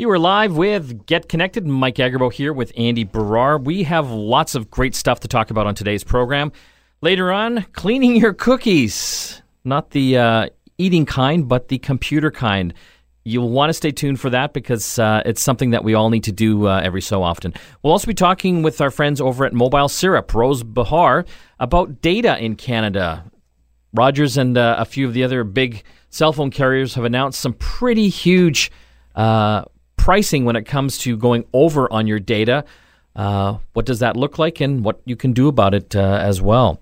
You are live with Get Connected. Mike Agerbo here with Andy Baryer. We have lots of great stuff to talk about on today's program. Later on, cleaning your cookies. Not the uh, eating kind, but the computer kind. You'll want to stay tuned for that because uh, it's something that we all need to do uh, every so often. We'll also be talking with our friends over at Mobile Syrup, Rose Behar, about data in Canada. Rogers and uh, a few of the other big cell phone carriers have announced some pretty huge uh, pricing when it comes to going over on your data. Uh, what does that look like and what you can do about it uh, as well?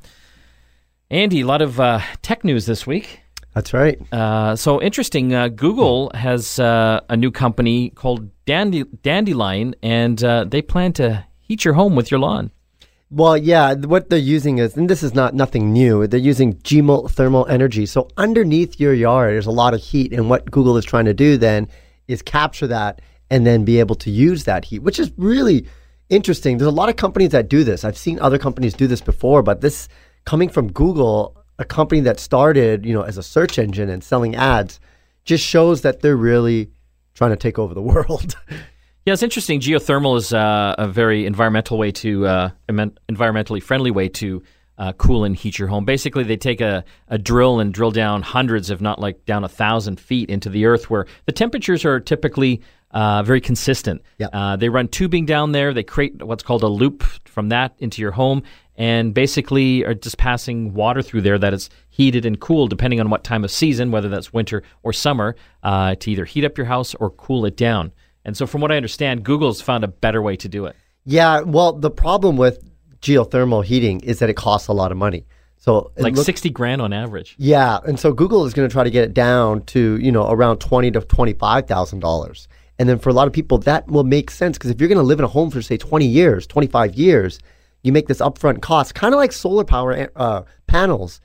Andy, a lot of uh, tech news this week. That's right. Uh, so interesting. Uh, Google has uh, a new company called Dandy- Dandelion, and they plan to heat your home with your lawn. Well, yeah, what they're using is, and this is not nothing new. They're using geothermal energy. So underneath your yard, there's a lot of heat, and what Google is trying to do then is capture that and then be able to use that heat, which is really interesting. There's a lot of companies that do this. I've seen other companies do this before, but this coming from Google, a company that started, you know, as a search engine and selling ads, just shows that they're really trying to take over the world. Yeah, it's interesting. Geothermal is uh, a very environmental way to uh, environmentally friendly way to uh, cool and heat your home. Basically, they take a, a drill and drill down hundreds, if not like down a thousand feet into the earth, where the temperatures are typically uh, very consistent. Yep. Uh, they run tubing down there. They create what's called a loop from that into your home, and basically are just passing water through there that is heated and cooled depending on what time of season, whether that's winter or summer, uh, to either heat up your house or cool it down. And so, from what I understand, Google's found a better way to do it. Yeah, well, the problem with geothermal heating is that it costs a lot of money. So like look, sixty grand on average. Yeah, and so Google is going to try to get it down to you know around twenty to twenty five thousand dollars. And then for a lot of people, that will make sense because if you're going to live in a home for say twenty years, twenty five years, you make this upfront cost, kind of like solar power uh, panels.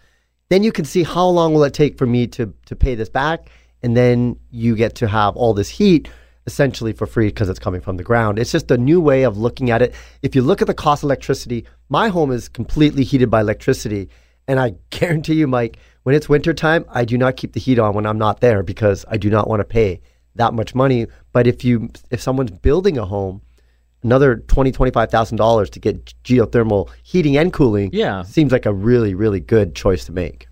Then you can see how long will it take for me to to pay this back, and then you get to have all this heat essentially for free because it's coming from the ground. It's just a new way of looking at it. If you look at the cost of electricity, my home is completely heated by electricity. And I guarantee you, Mike, when it's wintertime, I do not keep the heat on when I'm not there because I do not want to pay that much money. But if you if someone's building a home, another twenty twenty five thousand dollars to get geothermal heating and cooling, yeah, seems like a really really good choice to make.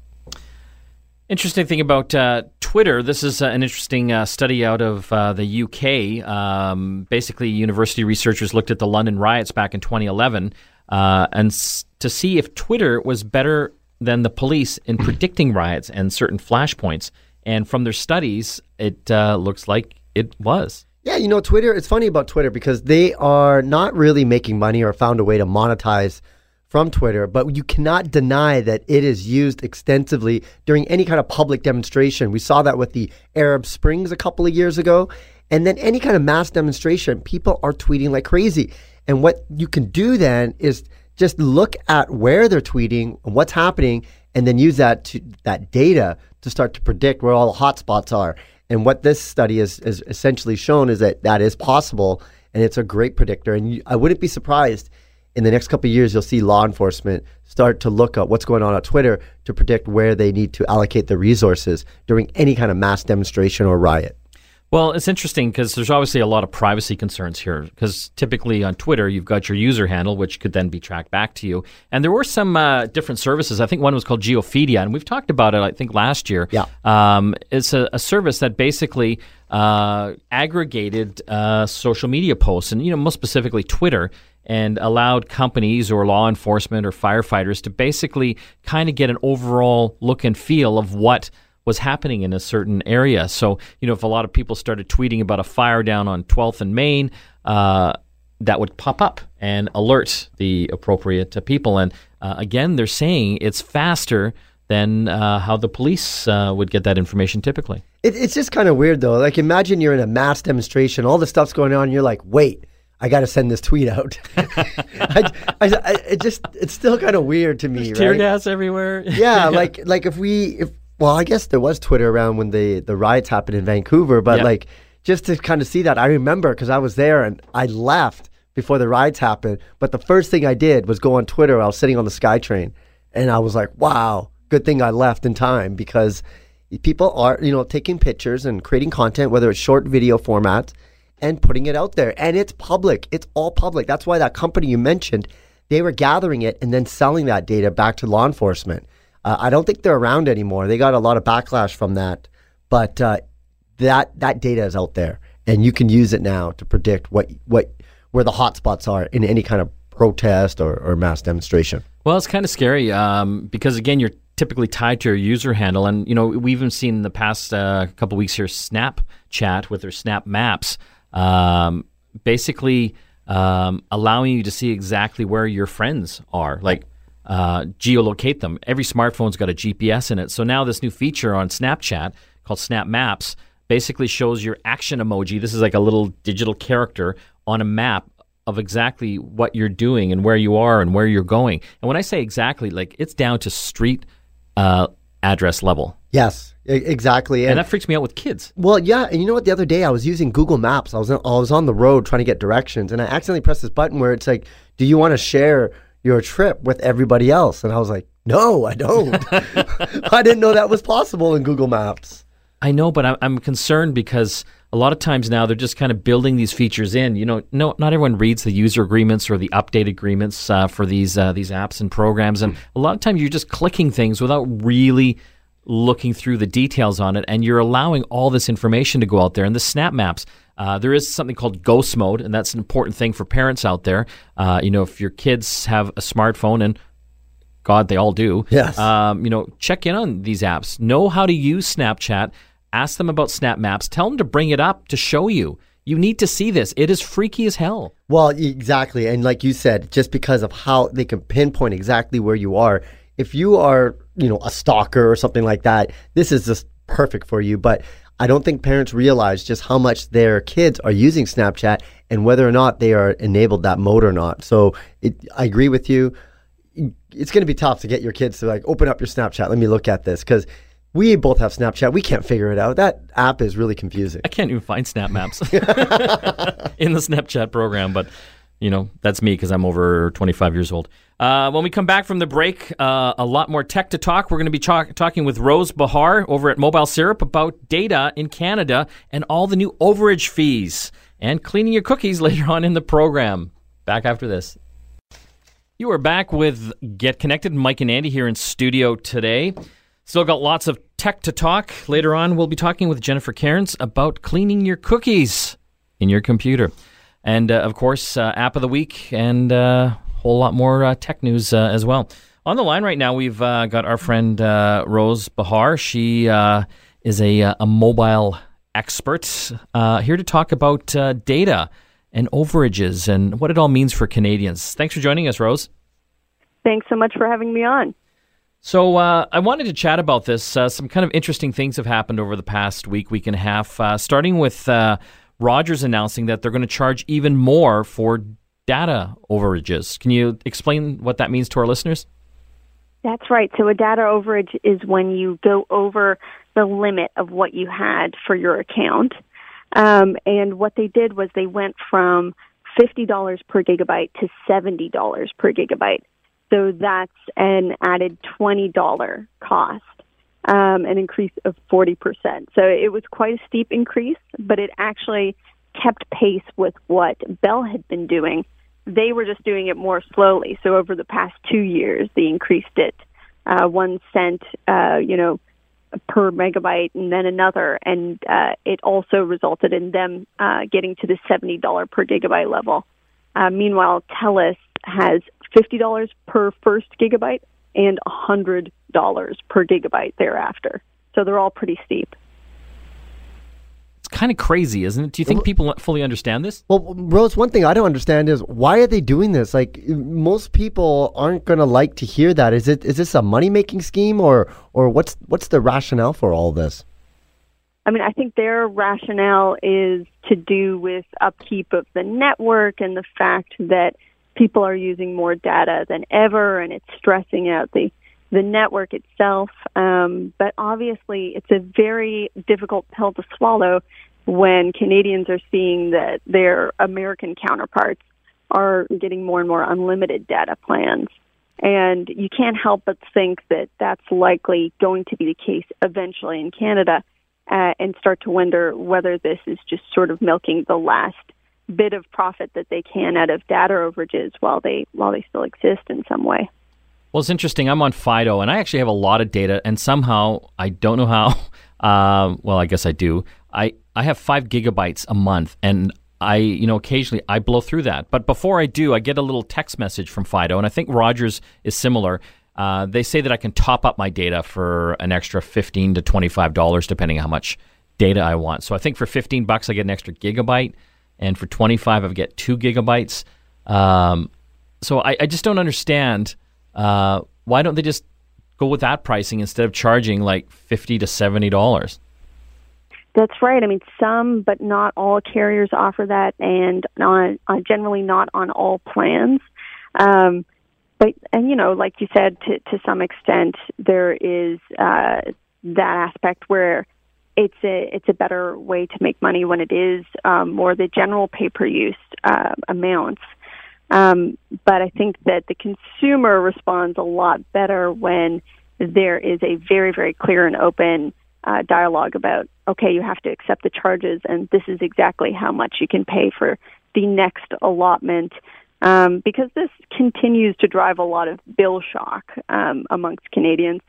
Interesting thing about uh, Twitter. This is uh, an interesting uh, study out of uh, the UK. Um, basically, university researchers looked at the London riots back in 2011 uh, and s- to see if Twitter was better than the police in predicting riots and certain flashpoints. And from their studies, it uh, looks like it was. Yeah, you know, Twitter, it's funny about Twitter because they are not really making money or found a way to monetize from Twitter, but you cannot deny that it is used extensively during any kind of public demonstration. We saw that with the Arab Springs a couple of years ago. And then any kind of mass demonstration, people are tweeting like crazy. And what you can do then is just look at where they're tweeting and what's happening, and then use that to, that data to start to predict where all the hotspots are. And what this study has, essentially shown is that that is possible, and it's a great predictor. And you, I wouldn't be surprised in the next couple of years, you'll see law enforcement start to look at what's going on on Twitter to predict where they need to allocate the resources during any kind of mass demonstration or riot. Well, it's interesting because there's obviously a lot of privacy concerns here. Because typically on Twitter, you've got your user handle, which could then be tracked back to you. And there were some uh, different services. I think one was called Geofeedia, and we've talked about it. I think last year. Yeah, um, it's a, a, service that basically uh, aggregated uh, social media posts, and you know, most specifically Twitter, and allowed companies or law enforcement or firefighters to basically kind of get an overall look and feel of what was happening in a certain area. So, you know, if a lot of people started tweeting about a fire down on 12th and Main, uh, that would pop up and alert the appropriate people. And uh, again, they're saying it's faster than uh, how the police uh, would get that information typically. It, it's just kind of weird, though. Like, imagine you're in a mass demonstration, all the stuff's going on, you're like, wait, I got to send this tweet out. I, I, I, it just it's still kind of weird to me. There's tear right? gas everywhere. yeah, yeah, like like if we if well, I guess there was Twitter around when the the riots happened in Vancouver, but like just to kind of see that, I remember because I was there and I left before the riots happened. But the first thing I did was go on Twitter. I was sitting on the SkyTrain, and I was like, wow, good thing I left in time because people are you know taking pictures and creating content, whether it's short video formats and putting it out there. And it's public. It's all public. That's why that company you mentioned, they were gathering it and then selling that data back to law enforcement. Uh, I don't think they're around anymore. They got a lot of backlash from that, but uh, that that data is out there, and you can use it now to predict what what where the hotspots are in any kind of protest or, or mass demonstration. Well, it's kind of scary um, because again, you're typically tied to your user handle, and you know we've even seen in the past uh, couple weeks here Snapchat with their Snap Maps, um, basically um, allowing you to see exactly where your friends are, like uh, geolocate them. Every smartphone's got a GPS in it, so now this new feature on Snapchat called Snap Maps basically shows your action emoji. This is like a little digital character on a map of exactly what you're doing and where you are and where you're going. And when I say exactly, like it's down to street uh, address level. Yes, exactly. And that freaks me out with kids. Well, yeah, and you know what? The other day I was using Google Maps. I was I was on the road trying to get directions, and I accidentally pressed this button where it's like, "Do you want to share your trip with everybody else?" And I was like, "No, I don't. I didn't know that was possible in Google Maps." I know, but I'm, I'm concerned because a lot of times now they're just kind of building these features in. You know, no, not everyone reads the user agreements or the update agreements uh, for these uh, these apps and programs, and a lot of times you're just clicking things without really looking through the details on it, and you're allowing all this information to go out there. And the Snap Maps. Uh, there is something called ghost mode, and that's an important thing for parents out there. Uh, you know, if your kids have a smartphone, and God, they all do. Yes. Um, you know, check in on these apps. Know how to use Snapchat. Ask them about Snap Maps. Tell them to bring it up to show you. You need to see this. It is freaky as hell. Well, exactly, and like you said, just because of how they can pinpoint exactly where you are. If you are, you know, a stalker or something like that, this is just perfect for you. But I don't think parents realize just how much their kids are using Snapchat and whether or not they are enabled that mode or not. So it, I agree with you. It's going to be tough to get your kids to like open up your Snapchat. Let me look at this because we both have Snapchat. We can't figure it out. That app is really confusing. I can't even find Snap Maps in the Snapchat program, but you know that's me because I'm over 25 years old. Uh, when we come back from the break, uh, a lot more tech to talk. We're going to be talk- talking with Rose Behar over at Mobile Syrup about data in Canada and all the new overage fees and cleaning your cookies later on in the program. Back after this. You are back with Get Connected. Mike and Andy here in studio today. Still got lots of tech to talk. Later on, we'll be talking with Jennifer Cairns about cleaning your cookies in your computer. And uh, of course, uh, app of the week and a uh, whole lot more uh, tech news uh, as well. On the line right now, we've got our friend Rose Behar. She is a, a mobile expert here to talk about data and overages and what it all means for Canadians. Thanks for joining us, Rose. Thanks so much for having me on. So uh, I wanted to chat about this. Uh, some kind of interesting things have happened over the past week, week and a half. Uh, starting with uh, Rogers announcing that they're going to charge even more for data overages. Can you explain what that means to our listeners? That's right. So a data overage is when you go over the limit of what you had for your account. Um, and what they did was they went from $50 per gigabyte to $70 per gigabyte. So that's an added $20 cost, um, an increase of 40%. So it was quite a steep increase, but it actually kept pace with what Bell had been doing. They were just doing it more slowly. So over the past two years, they increased it uh, one cent, uh, you know, per megabyte, and then another, and uh, it also resulted in them uh, getting to the seventy dollar per gigabyte level. Uh, meanwhile, TELUS has $50 per first gigabyte and $100 per gigabyte thereafter. So they're all pretty steep. It's kind of crazy, isn't it? Do you think people fully understand this? Well, Rose, one thing I don't understand is why are they doing this? Like most people aren't going to like to hear that. Is it is this a money making scheme or or what's what's the rationale for all this? I mean, I think their rationale is to do with upkeep of the network and the fact that people are using more data than ever, and it's stressing out the the network itself. Um, but obviously, it's a very difficult pill to swallow when Canadians are seeing that their American counterparts are getting more and more unlimited data plans. And you can't help but think that that's likely going to be the case eventually in Canada uh, and start to wonder whether this is just sort of milking the last bit of profit that they can out of data overages while they while they still exist in some way. Well, it's interesting. I'm on Fido, and I actually have a lot of data, and somehow I don't know how. Uh, well, I guess I do. I I have five gigabytes a month, and I you know occasionally I blow through that. But before I do, I get a little text message from Fido, and I think Rogers is similar. Uh, they say that I can top up my data for an extra fifteen to twenty five dollars, depending on how much data I want. So I think for fifteen bucks, I get an extra gigabyte, and for twenty five, I've get two gigabytes. Um, so I, I just don't understand uh, why don't they just go with that pricing instead of charging like fifty to seventy dollars? That's right. I mean, some but not all carriers offer that, and not, uh, generally not on all plans. Um, but and you know, like you said, to to some extent, there is uh, that aspect where it's a it's a better way to make money when it is um, more the general pay per use uh, amounts. Um, but I think that the consumer responds a lot better when there is a very, very clear and open uh, dialogue about, okay, you have to accept the charges, and this is exactly how much you can pay for the next allotment. Um, because this continues to drive a lot of bill shock um, amongst Canadians,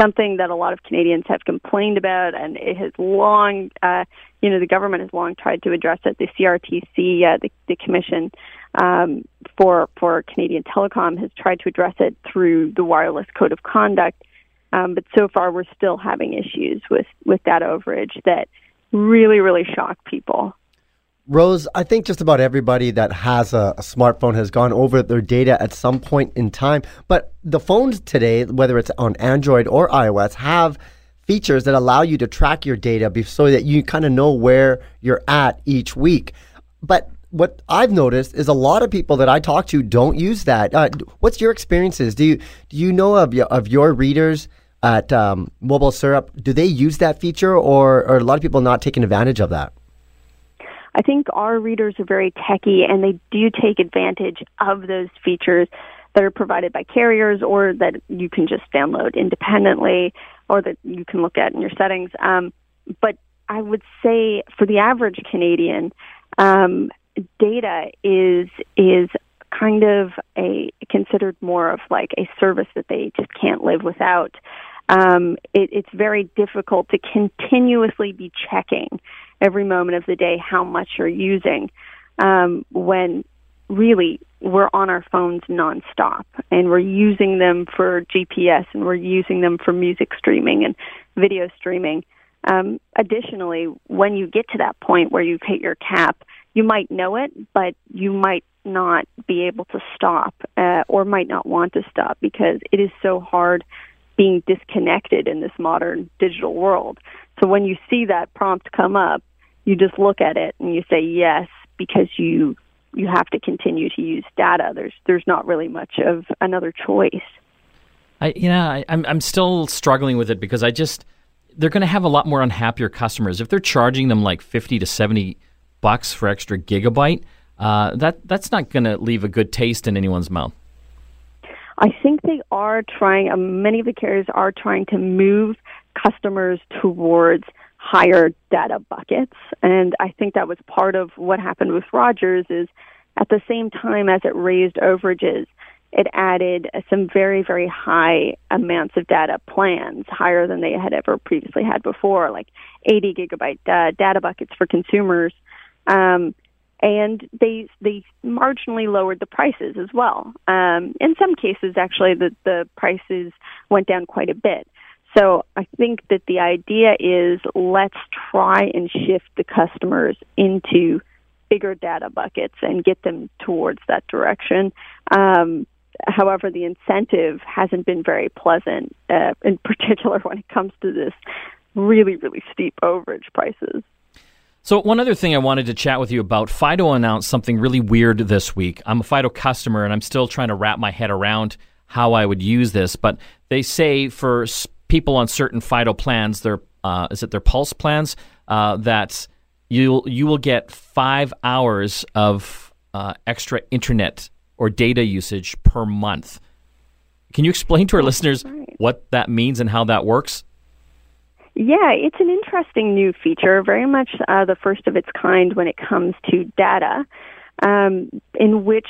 something that a lot of Canadians have complained about, and it has long, uh, you know, the government has long tried to address it. The CRTC, uh, the, the Commission um, for for Canadian Telecom has tried to address it through the wireless code of conduct, um, but so far we're still having issues with with data overage that really really shock people. Rose, I think just about everybody that has a, a, smartphone has gone over their data at some point in time. But the phones today, whether it's on Android or iOS, have features that allow you to track your data so that you kind of know where you're at each week. But what I've noticed is a lot of people that I talk to don't use that. Uh, what's your experiences? Do you do you know of your, of your readers at um, Mobile Syrup? Do they use that feature, or, or are a lot of people not taking advantage of that? I think our readers are very techy, and they do take advantage of those features that are provided by carriers, or that you can just download independently, or that you can look at in your settings. Um, but I would say for the average Canadian, um, data is is kind of a considered more of like a service that they just can't live without. Um, it, it's very difficult to continuously be checking every moment of the day how much you're using um, when really we're on our phones nonstop and we're using them for GPS and we're using them for music streaming and video streaming. Um, additionally, when you get to that point where you've hit your cap, you might know it, but you might not be able to stop uh, or might not want to stop because it is so hard being disconnected in this modern digital world. So when you see that prompt come up, you just look at it and you say yes because you you have to continue to use data. There's there's not really much of another choice. I yeah, I, I'm I'm still struggling with it because I just they're going to have a lot more unhappier customers if they're charging them like fifty to seventy bucks for extra gigabyte, uh, that that's not going to leave a good taste in anyone's mouth. I think they are trying. Uh, many of the carriers are trying to move customers towards higher data buckets, and I think that was part of what happened with Rogers. Is at the same time as it raised overages, it added some very, very high amounts of data plans, higher than they had ever previously had before, like 80 gigabyte uh, data buckets for consumers um, and they they marginally lowered the prices as well. Um, in some cases, actually, the the prices went down quite a bit. So I think that the idea is let's try and shift the customers into bigger data buckets and get them towards that direction. Um, however, the incentive hasn't been very pleasant, uh, in particular when it comes to this really, really steep overage prices. So, one other thing I wanted to chat with you about Fido announced something really weird this week. I'm a Fido customer and I'm still trying to wrap my head around how I would use this, but they say for people on certain Fido plans, their uh, is it their Pulse plans, uh, that you you will get five hours of uh, extra internet or data usage per month. Can you explain to our listeners right. what that means and how that works? Yeah, it's an interesting new feature, very much uh, the first of its kind when it comes to data, um, in which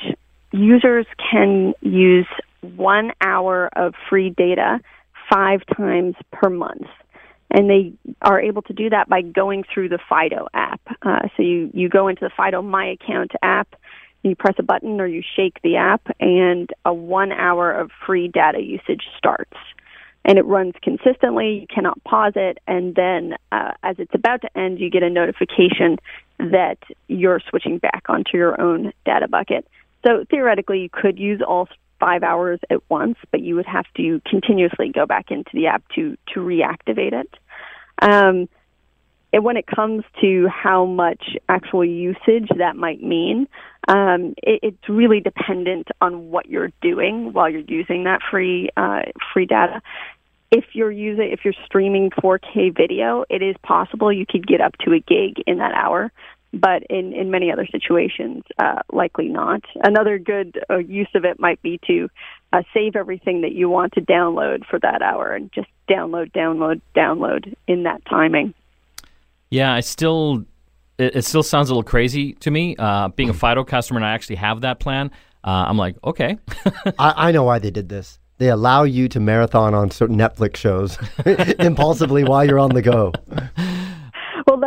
users can use one hour of free data five times per month. And they are able to do that by going through the Fido app. Uh, so you, you go into the Fido My Account app, you press a button or you shake the app, and a one hour of free data usage starts. And it runs consistently, you cannot pause it, and then uh, as it's about to end, you get a notification that you're switching back onto your own data bucket. So theoretically, you could use all five hours at once, but you would have to continuously go back into the app to to reactivate it. Um, and when it comes to how much actual usage that might mean, um, it, it's really dependent on what you're doing while you're using that free uh, free data. If you're using, if you're streaming 4K video, it is possible you could get up to a gig in that hour but in, in many other situations, uh, likely not. Another good uh, use of it might be to uh, save everything that you want to download for that hour and just download, download, download in that timing. Yeah, I still, it, it still sounds a little crazy to me. Uh, being a Fido customer and I actually have that plan, uh, I'm like, okay. I, I know why they did this. They allow you to marathon on certain Netflix shows impulsively while you're on the go.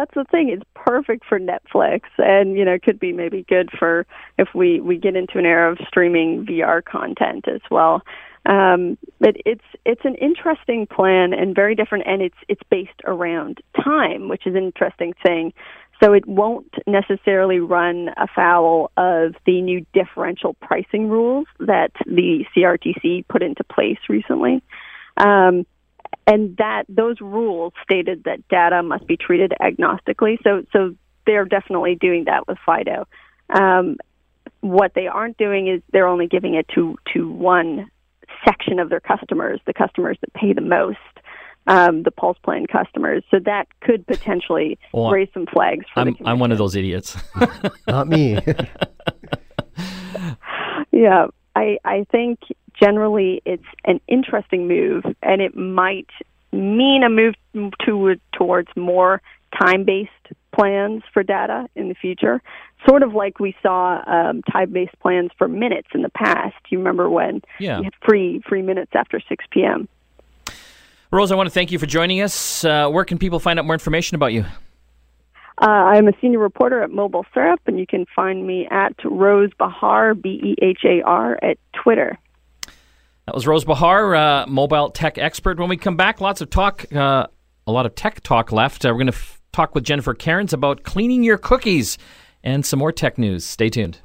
That's the thing. It's perfect for Netflix, and you know, could be maybe good for if we we get into an era of streaming VR content as well. Um, but it's it's an interesting plan and very different, and it's it's based around time, which is an interesting thing. So it won't necessarily run afoul of the new differential pricing rules that the CRTC put into place recently. Um, and that those rules stated that data must be treated agnostically. So, so they're definitely doing that with Fido. Um, what they aren't doing is they're only giving it to to one section of their customers, the customers that pay the most, um, the Pulse Plan customers. So that could potentially well, raise some flags. For I'm I'm one of those idiots. Not me. yeah, I I think generally it's an interesting move, and it might mean a move to, towards more time-based plans for data in the future, sort of like we saw um, time-based plans for minutes in the past. You remember when yeah. you had free free minutes after 6 p.m. Rose, I want to thank you for joining us. Uh, where can people find out more information about you? Uh, I'm a senior reporter at Mobile Syrup, and you can find me at Rose Behar, B E H A R, at Twitter. That was Rose Behar, uh, mobile tech expert. When we come back, lots of talk, uh, a lot of tech talk left. Uh, we're going to f- talk with Jennifer Cairns about cleaning your cookies and some more tech news. Stay tuned.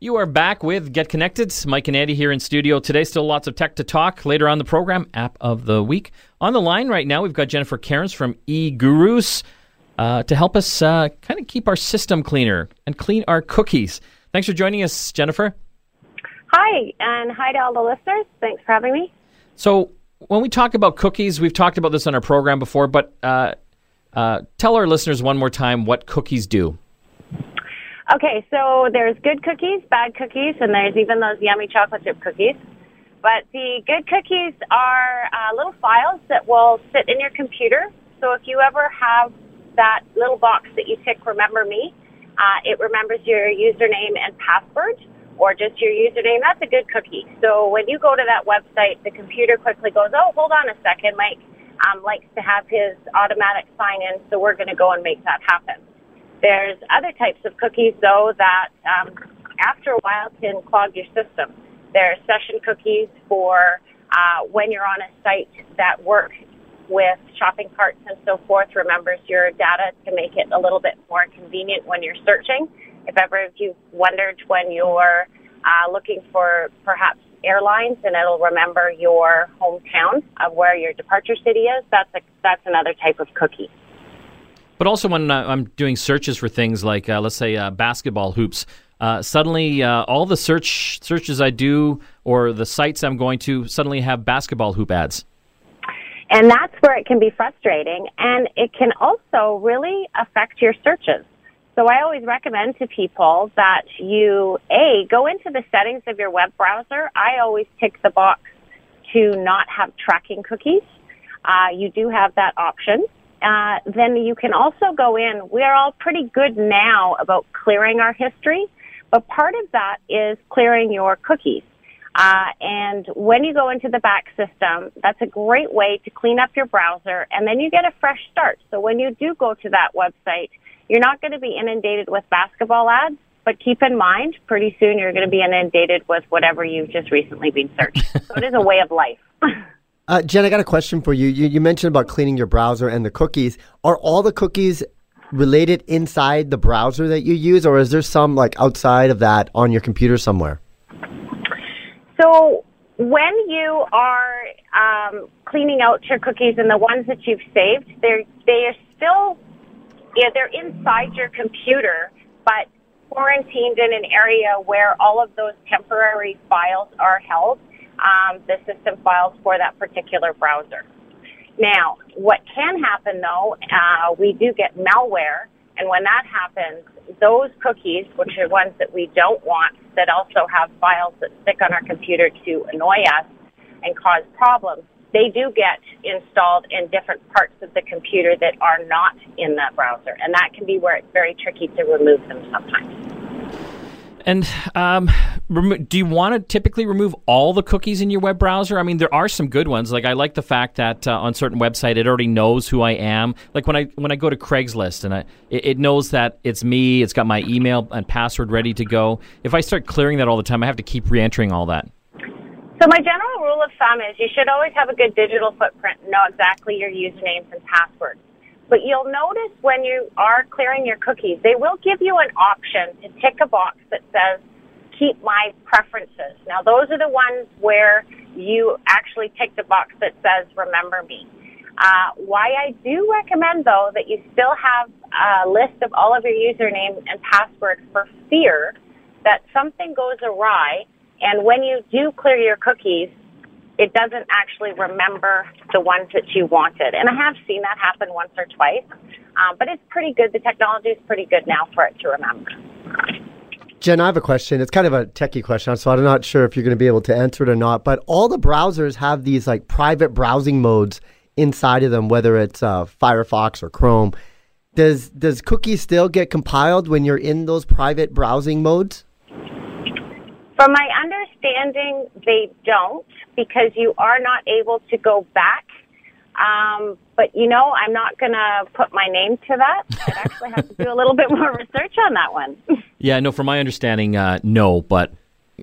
You are back with Get Connected. Mike and Andy here in studio today. Still lots of tech to talk. Later on the program, app of the week. On the line right now, we've got Jennifer Cairns from eGurus uh, to help us uh, kind of keep our system cleaner and clean our cookies. Thanks for joining us, Jennifer. Hi, and hi to all the listeners. Thanks for having me. So, when we talk about cookies, we've talked about this on our program before, but uh, uh, tell our listeners one more time what cookies do. Okay, so there's good cookies, bad cookies, and there's even those yummy chocolate chip cookies. But the good cookies are uh, little files that will sit in your computer. So if you ever have that little box that you tick, remember me, uh, it remembers your username and password or just your username, that's a good cookie. So when you go to that website, the computer quickly goes, oh, hold on a second, Mike um, likes to have his automatic sign in, so we're going to go and make that happen. There's other types of cookies, though, that um, after a while can clog your system. There are session cookies for uh, when you're on a site that works with shopping carts and so forth, remembers your data to make it a little bit more convenient when you're searching. If ever you've wondered when you're uh, looking for perhaps airlines and it'll remember your hometown of where your departure city is, that's a, that's another type of cookie. But also when uh, I'm doing searches for things like, uh, let's say, uh, basketball hoops, uh, suddenly uh, all the search searches I do or the sites I'm going to suddenly have basketball hoop ads. And that's where it can be frustrating, and it can also really affect your searches. So I always recommend to people that you, A, go into the settings of your web browser. I always tick the box to not have tracking cookies. uh, you do have that option. Uh, then you can also go in. We are all pretty good now about clearing our history, but part of that is clearing your cookies. Uh, and when you go into the back system, that's a great way to clean up your browser, and then you get a fresh start. So when you do go to that website, you're not going to be inundated with basketball ads, but keep in mind, pretty soon you're going to be inundated with whatever you've just recently been searched. so it is a way of life. Uh, Jen, I got a question for you. you. You mentioned about cleaning your browser and the cookies. Are all the cookies related inside the browser that you use, or is there some like outside of that on your computer somewhere? So when you are um, cleaning out your cookies and the ones that you've saved, they're they are still yeah they're inside your computer, but quarantined in an area where all of those temporary files are held um, the system files for that particular browser. Now, what can happen though, uh, we do get malware, and when that happens, those cookies, which are ones that we don't want, that also have files that stick on our computer to annoy us and cause problems, they do get installed in different parts of the computer that are not in the browser, and that can be where it's very tricky to remove them sometimes. And um, do you want to typically remove all the cookies in your web browser? I mean, there are some good ones. Like I like the fact that uh, on certain website it already knows who I am. Like when I when I go to Craigslist and I, it, it knows that it's me. It's got my email and password ready to go. If I start clearing that all the time, I have to keep re-entering all that. So my general rule of thumb is you should always have a good digital footprint and know exactly your usernames and passwords. But you'll notice when you are clearing your cookies, they will give you an option to tick a box that says, keep my preferences. Now, those are the ones where you actually tick the box that says, remember me. Uh, why I do recommend, though, that you still have a list of all of your username and passwords for fear that something goes awry. And when you do clear your cookies, it doesn't actually remember the ones that you wanted. And I have seen that happen once or twice, um, but it's pretty good. The technology is pretty good now for it to remember. Jen, I have a question. It's kind of a techie question, so I'm not sure if you're going to be able to answer it or not. But all the browsers have these like private browsing modes inside of them, whether it's uh, Firefox or Chrome. Does does cookies still get compiled when you're in those private browsing modes? From my understanding, they don't because you are not able to go back. Um, but you know, I'm not going to put my name to that. I'd actually have to do a little bit more research on that one. yeah, no. From my understanding, uh, no. But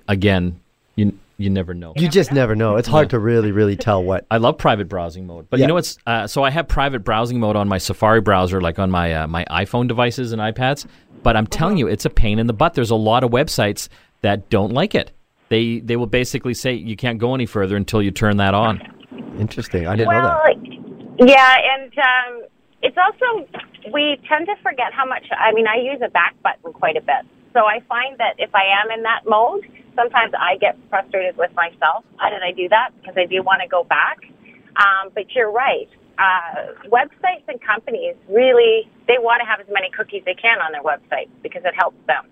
again, you you never know. You just never know. It's hard yeah. to really, really tell what. I love private browsing mode, but yeah. you know what's? Uh, so I have private browsing mode on my Safari browser, like on my uh, my iPhone devices and iPads. But I'm telling you, it's a pain in the butt. There's a lot of websites that don't like it they they will basically say you can't go any further until you turn that on. Interesting. I didn't well, know that. Yeah, and um, it's also we tend to forget how much. I mean, I use a back button quite a bit, so I find that if I am in that mode, sometimes I get frustrated with myself. Why did I do that? Because I do want to go back. Um, but you're right. Uh, websites and companies really they want to have as many cookies they can on their website because it helps them.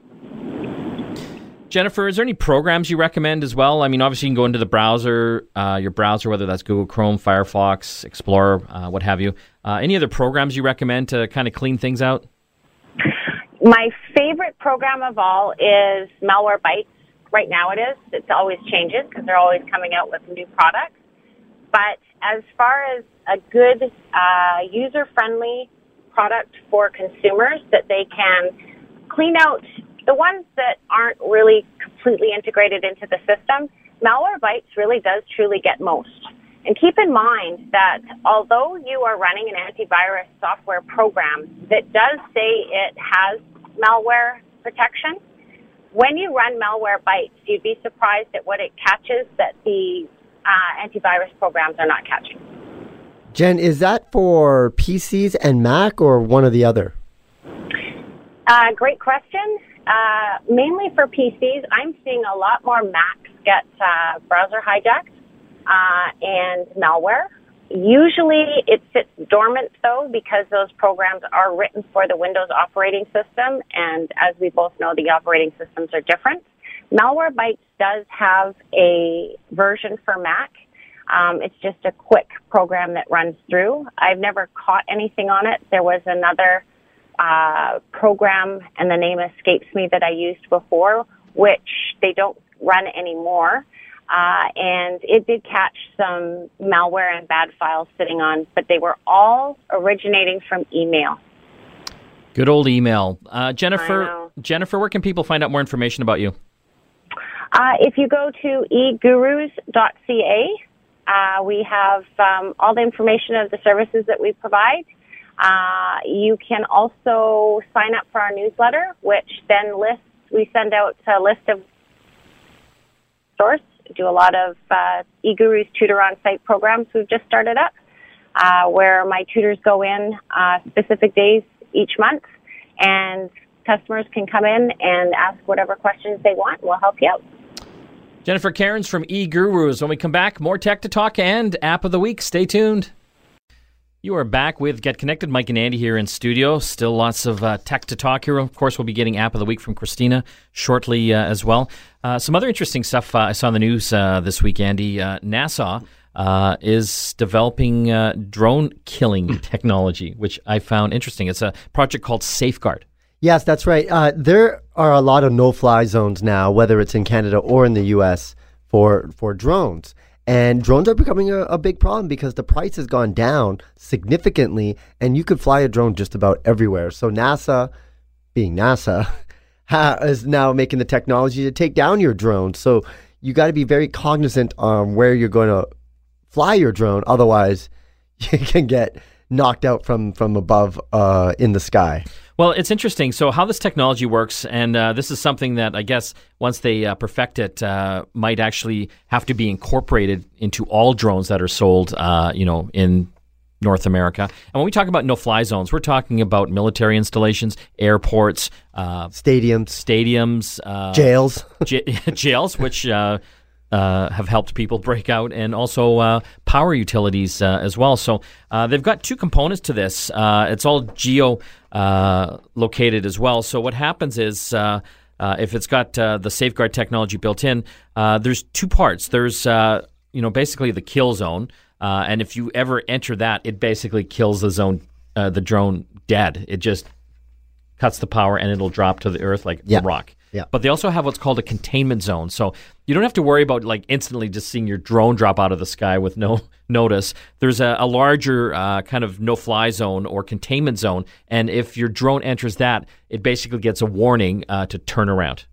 Jennifer, is there any programs you recommend as well? I mean, obviously you can go into the browser, uh, your browser, whether that's Google Chrome, Firefox, Explorer, uh, what have you. Uh, any other programs you recommend to kind of clean things out? My favorite program of all is Malwarebytes. Right now it is. It always changes because they're always coming out with new products. But as far as a good uh, user-friendly product for consumers that they can clean out the ones that aren't really completely integrated into the system, Malwarebytes really does truly get most. And keep in mind that although you are running an antivirus software program that does say it has malware protection, when you run Malwarebytes, you'd be surprised at what it catches that the uh, antivirus programs are not catching. Jen, is that for PCs and Mac or one or the other? Uh, great question. Uh, mainly for PCs, I'm seeing a lot more Macs get uh, browser hijacked uh, and malware. Usually it sits dormant though because those programs are written for the Windows operating system and as we both know the operating systems are different. Malwarebytes does have a version for Mac. Um, it's just a quick program that runs through. I've never caught anything on it. There was another uh, program, and the name escapes me that I used before, which they don't run anymore. Uh, and it did catch some malware and bad files sitting on, but they were all originating from email. Good old email. Uh, Jennifer, Jennifer, where can people find out more information about you? Uh, if you go to egurus.ca, uh, we have um, all the information of the services that we provide. Uh, you can also sign up for our newsletter, which then lists, we send out a list of source, do a lot of uh, eGurus tutor on site programs we've just started up, uh, where my tutors go in uh, specific days each month and customers can come in and ask whatever questions they want. We'll help you out. Jennifer Cairns from eGurus. When we come back, more tech to talk and app of the week. Stay tuned. You are back with Get Connected. Mike and Andy here in studio. Still lots of uh, tech to talk here. Of course, we'll be getting app of the week from Christina shortly uh, as well. Uh, some other interesting stuff uh, I saw in the news uh, this week, Andy. Uh, NASA is developing drone killing technology, which I found interesting. It's a project called Safeguard. Yes, that's right. Uh, there are a lot of no-fly zones now, whether it's in Canada or in the U.S. for for drones, and drones are becoming a, a big problem because the price has gone down significantly, and you could fly a drone just about everywhere. So NASA, being NASA, is now making the technology to take down your drone. So you got to be very cognizant on where you're going to fly your drone, otherwise you can get knocked out from from above uh, in the sky. Well, it's interesting. So, how this technology works, and uh, this is something that I guess once they uh, perfect it, uh, might actually have to be incorporated into all drones that are sold, uh, you know, in North America. And when we talk about no-fly zones, we're talking about military installations, airports, uh, stadiums, stadiums, uh, jails, j- jails, which uh, have helped people break out, and also uh, power utilities uh, as well. So uh, they've got two components to this. Uh, it's all geo uh, located as well. So what happens is. if it's got the safeguard technology built in, there's two parts. There's you know basically the kill zone, and if you ever enter that, it basically kills the zone, the drone dead. It just cuts the power and it'll drop to the earth like yeah. a rock. Yeah. But they also have what's called a containment zone. So you don't have to worry about like instantly just seeing your drone drop out of the sky with no notice. There's a, a larger uh, kind of no fly zone or containment zone. And if your drone enters that, it basically gets a warning uh, to turn around.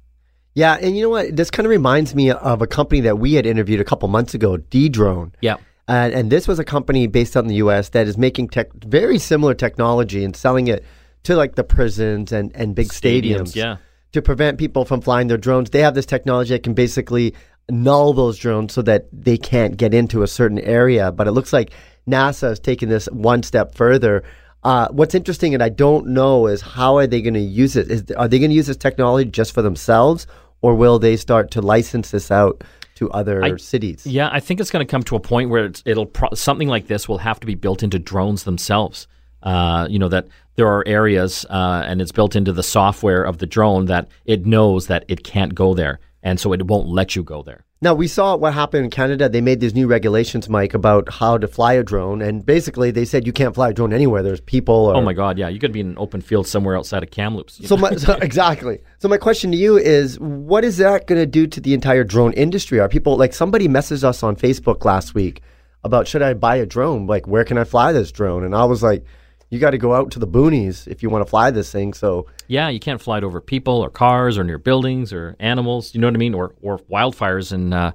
Yeah. And you know what? This kind of reminds me of a company that we had interviewed a couple months ago, Dedrone. Yeah. And, and this was a company based out in the U.S. that is making tech, very similar technology and selling it to like the prisons and, and big stadiums. stadiums yeah to prevent people from flying their drones. They have this technology that can basically null those drones so that they can't get into a certain area. But it looks like NASA is taking this one step further. Uh, what's interesting, and I don't know, is how are they going to use it? Is, are they going to use this technology just for themselves, or will they start to license this out to other I, cities? Yeah, I think it's going to come to a point where it'll pro- something like this will have to be built into drones themselves. Uh, you know that there are areas, uh, and it's built into the software of the drone that it knows that it can't go there, and so it won't let you go there. Now we saw what happened in Canada. They made these new regulations, Mike, about how to fly a drone, and basically they said you can't fly a drone anywhere. There's people. Or, oh my God, yeah, you could be in an open field somewhere outside of Kamloops. So, my, so exactly. So my question to you is, what is that going to do to the entire drone industry? Are people like somebody messaged us on Facebook last week about should I buy a drone? Like, where can I fly this drone? And I was like you got to go out to the boonies if you want to fly this thing. So yeah, you can't fly it over people or cars or near buildings or animals. You know what I mean? Or or wildfires in uh,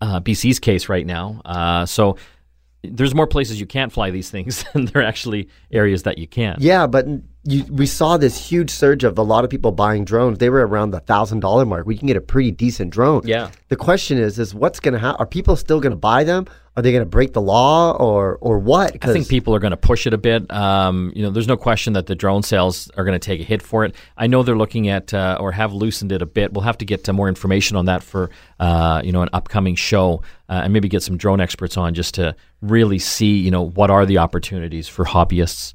uh, BC's case right now. Uh, so there's more places you can't fly these things than there are actually areas that you can. Yeah, but you, we saw this huge surge of a lot of people buying drones. They were around the thousand dollar mark. We can get a pretty decent drone. Yeah. The question is, is what's going to happen? Are people still going to buy them? Are they going to break the law or or what? I think people are going to push it a bit. Um, you know, there's no question that the drone sales are going to take a hit for it. I know they're looking at uh, or have loosened it a bit. We'll have to get more information on that for uh, you know an upcoming show uh, and maybe get some drone experts on just to really see you know what are the opportunities for hobbyists.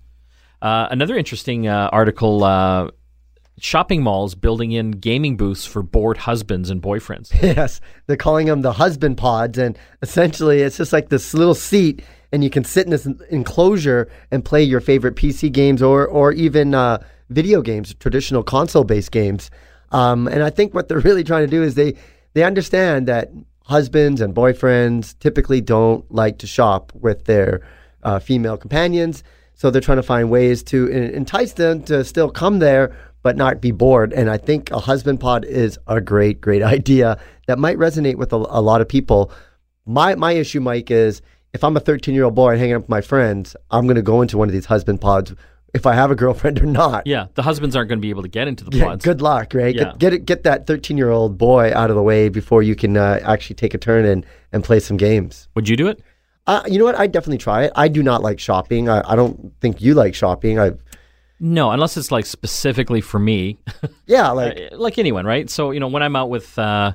Uh, another interesting uh, article uh, shopping malls building in gaming booths for bored husbands and boyfriends. Yes, they're calling them the husband pods, and essentially it's just like this little seat, and you can sit in this enclosure and play your favorite PC games or or even uh, video games, traditional console-based games. Um, and I think what they're really trying to do is they they understand that husbands and boyfriends typically don't like to shop with their uh, female companions, so they're trying to find ways to entice them to still come there but not be bored. And I think a husband pod is a great, great idea that might resonate with a, a lot of people. My my issue, Mike, is if I'm a 13 year old boy hanging out with my friends, I'm going to go into one of these husband pods, if I have a girlfriend or not. Yeah, the husbands aren't going to be able to get into the Yeah, pods. good luck, right? Yeah. Get get, it, get that 13 year old boy out of the way before you can uh, actually take a turn and, and play some games. Would you do it? Uh, you know what? I'd definitely try it. I do not like shopping. I, I don't think you like shopping. I No, unless it's like specifically for me, yeah, like Uh, like anyone, right? So you know, when I'm out with uh,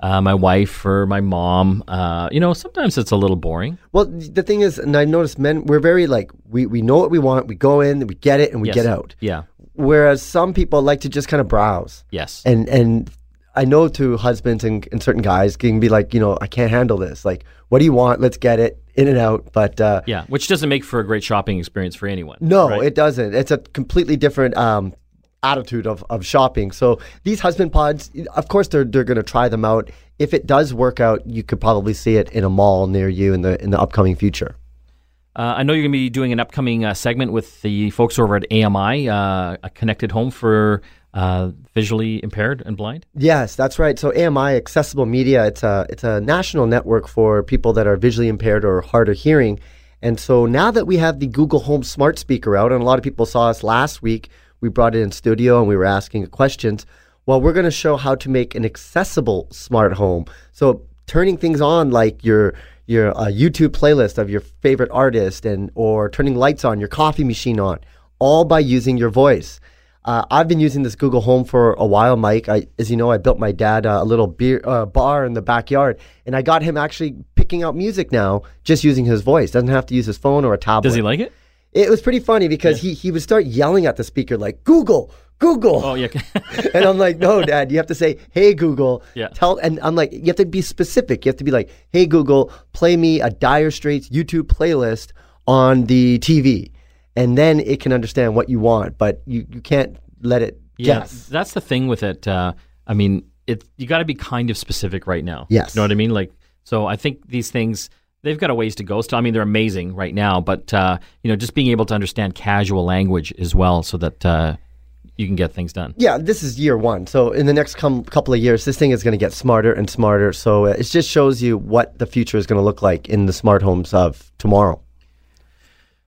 uh, my wife or my mom, uh, you know, sometimes it's a little boring. Well, the thing is, and I noticed men, we're very like, we, we know what we want, we go in, we get it, and we Yes. get out. Yeah. Whereas some people like to just kind of browse. Yes. And and I know to husbands and, and certain guys can be like, you know, I can't handle this. Like, what do you want? Let's get it in and out. But uh, yeah, which doesn't make for a great shopping experience for anyone. no, right? it doesn't. It's a completely different um, attitude of, of shopping. So these husband pods, of course, they're they're going to try them out. If it does work out, you could probably see it in a mall near you in the in the upcoming future. Uh, I know you're going to be doing an upcoming uh, segment with the folks over at AMI, uh, a connected home for uh, visually impaired and blind. Yes, that's right. So AMI Accessible Media, it's a it's a national network for people that are visually impaired or hard of hearing. And so now that we have the Google Home smart speaker out, and a lot of people saw us last week, we brought it in studio and we were asking questions. Well, we're going to show how to make an accessible smart home. So turning things on like your your uh, YouTube playlist of your favorite artist, and or turning lights on, your coffee machine on, all by using your voice. Uh, I've been using this Google Home for a while, Mike. I, as you know, I built my dad uh, a little beer uh, bar in the backyard, and I got him actually picking out music now just using his voice. Doesn't have to use his phone or a tablet. Does he like it? It was pretty funny because he he would start yelling at the speaker like Google, Google. Oh, yeah. and I'm like, no, Dad, you have to say, hey, Google. Yeah. Tell, and I'm like, you have to be specific. You have to be like, hey, Google, play me a Dire Straits YouTube playlist on the TV. And then it can understand what you want, but you, you can't let it yeah, guess. that's the thing with it. Uh, I mean, it you got to be kind of specific right now. Yes. You know what I mean? Like, so I think these things they've got a ways to go. Still, I mean, they're amazing right now, but uh, you know, just being able to understand casual language as well, so that uh, you can get things done. Yeah, this is year one. So in the next com- couple of years, this thing is going to get smarter and smarter. So uh, it just shows you what the future is going to look like in the smart homes of tomorrow.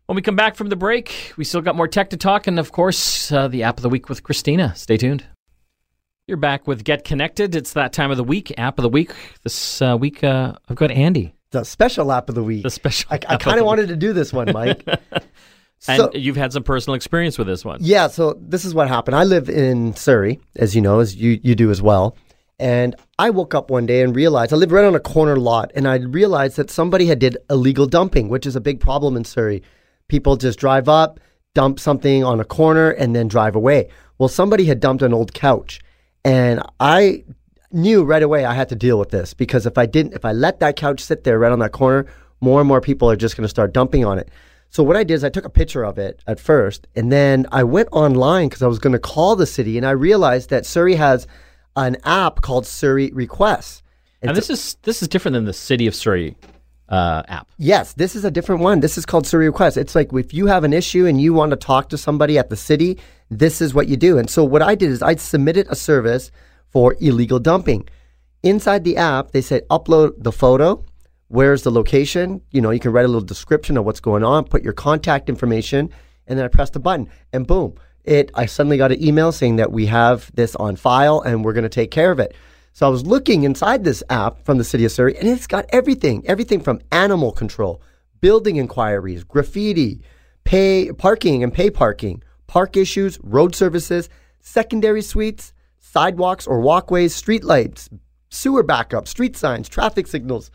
When we come back from the break, we still got more tech to talk, and of course, uh, the app of the week with Christina. Stay tuned. You're back with Get Connected. It's that time of the week, app of the week. This uh, week, uh, I've got Andy, The special app of the week. the special. I, I kind of wanted to do this one, Mike. And So- you've had some personal experience with this one. Yeah, so this is what happened. I live in Surrey, as you know, as you, you do as well. And I woke up one day and realized I live right on a corner lot, and I realized that somebody had did illegal dumping, which is a big problem in Surrey. People just drive up, dump something on a corner, and then drive away. Well, somebody had dumped an old couch, and I knew right away I had to deal with this because if I didn't, if I let that couch sit there right on that corner, more and more people are just going to start dumping on it. So what I did is I took a picture of it at first, and then I went online because I was going to call the city, and I realized that Surrey has an app called Surrey Requests. And this is this is different than the City of Surrey uh, app. Yes, this is a different one. This is called Surrey Requests. It's like if you have an issue and you want to talk to somebody at the city, this is what you do. And so what I did is I submitted a service for illegal dumping. Inside the app, they said upload the photo. Where's the location? You know, you can write a little description of what's going on, put your contact information, and then I pressed the button, and boom, it. I suddenly got an email saying that we have this on file and we're going to take care of it. So I was looking inside this app from the city of Surrey, and it's got everything, everything from animal control, building inquiries, graffiti, pay parking and pay parking, park issues, road services, secondary suites, sidewalks or walkways, street lights, sewer backup, street signs, traffic signals,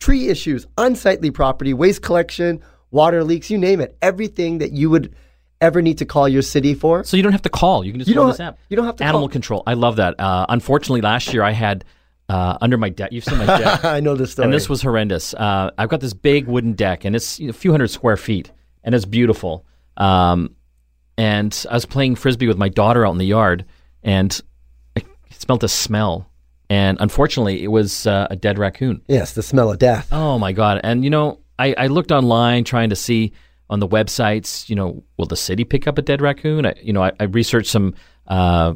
tree issues, unsightly property, waste collection, water leaks, you name it. Everything that you would ever need to call your city for. So you don't have to call. You can just You this app. you don't have to Animal call. control. I love that. Uh, unfortunately, last year I had uh, under my deck. You've seen my deck. I know this story. And this was horrendous. Uh, I've got this big wooden deck, and it's a few hundred square feet, and it's beautiful. Um, and I was playing frisbee with my daughter out in the yard, and I smelled a smell. And unfortunately, it was uh, a dead raccoon. yes, the smell of death. Oh my god! And you know, I, I looked online trying to see on the websites. You know, will the city pick up a dead raccoon? I, you know, I, I researched some uh,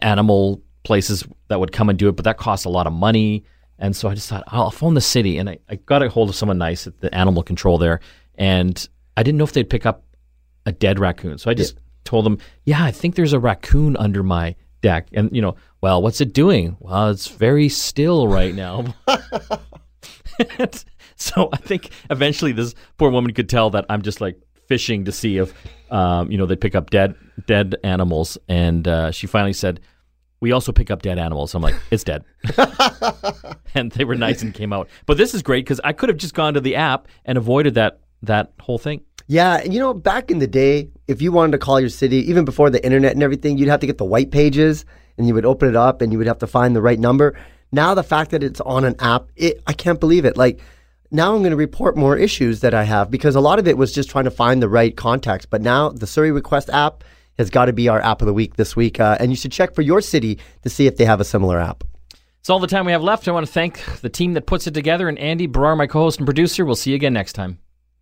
animal places that would come and do it, but that costs a lot of money. And so I just thought I'll phone the city, and I, I got a hold of someone nice at the animal control there, and I didn't know if they'd pick up a dead raccoon. So I just told them, yeah, I think there's a raccoon under my deck, and you know, well, what's it doing? Well, it's very still right now. so I think eventually this poor woman could tell that I'm just like fishing to see if um, you know they pick up dead dead animals, and uh, she finally said, "We also pick up dead animals." I'm like, "It's dead," and they were nice and came out. But this is great because I could have just gone to the app and avoided that that whole thing. Yeah, and you know, back in the day, if you wanted to call your city, even before the internet and everything, you'd have to get the white pages and you would open it up and you would have to find the right number. Now the fact that it's on an app, it, I can't believe it. Like now I'm going to report more issues that I have because a lot of it was just trying to find the right contacts. But now the Surrey Request app has got to be our app of the week this week. Uh, and you should check for your city to see if they have a similar app. It's all the time we have left. I want to thank the team that puts it together and Andy Baryer, my co-host and producer. We'll see you again next time.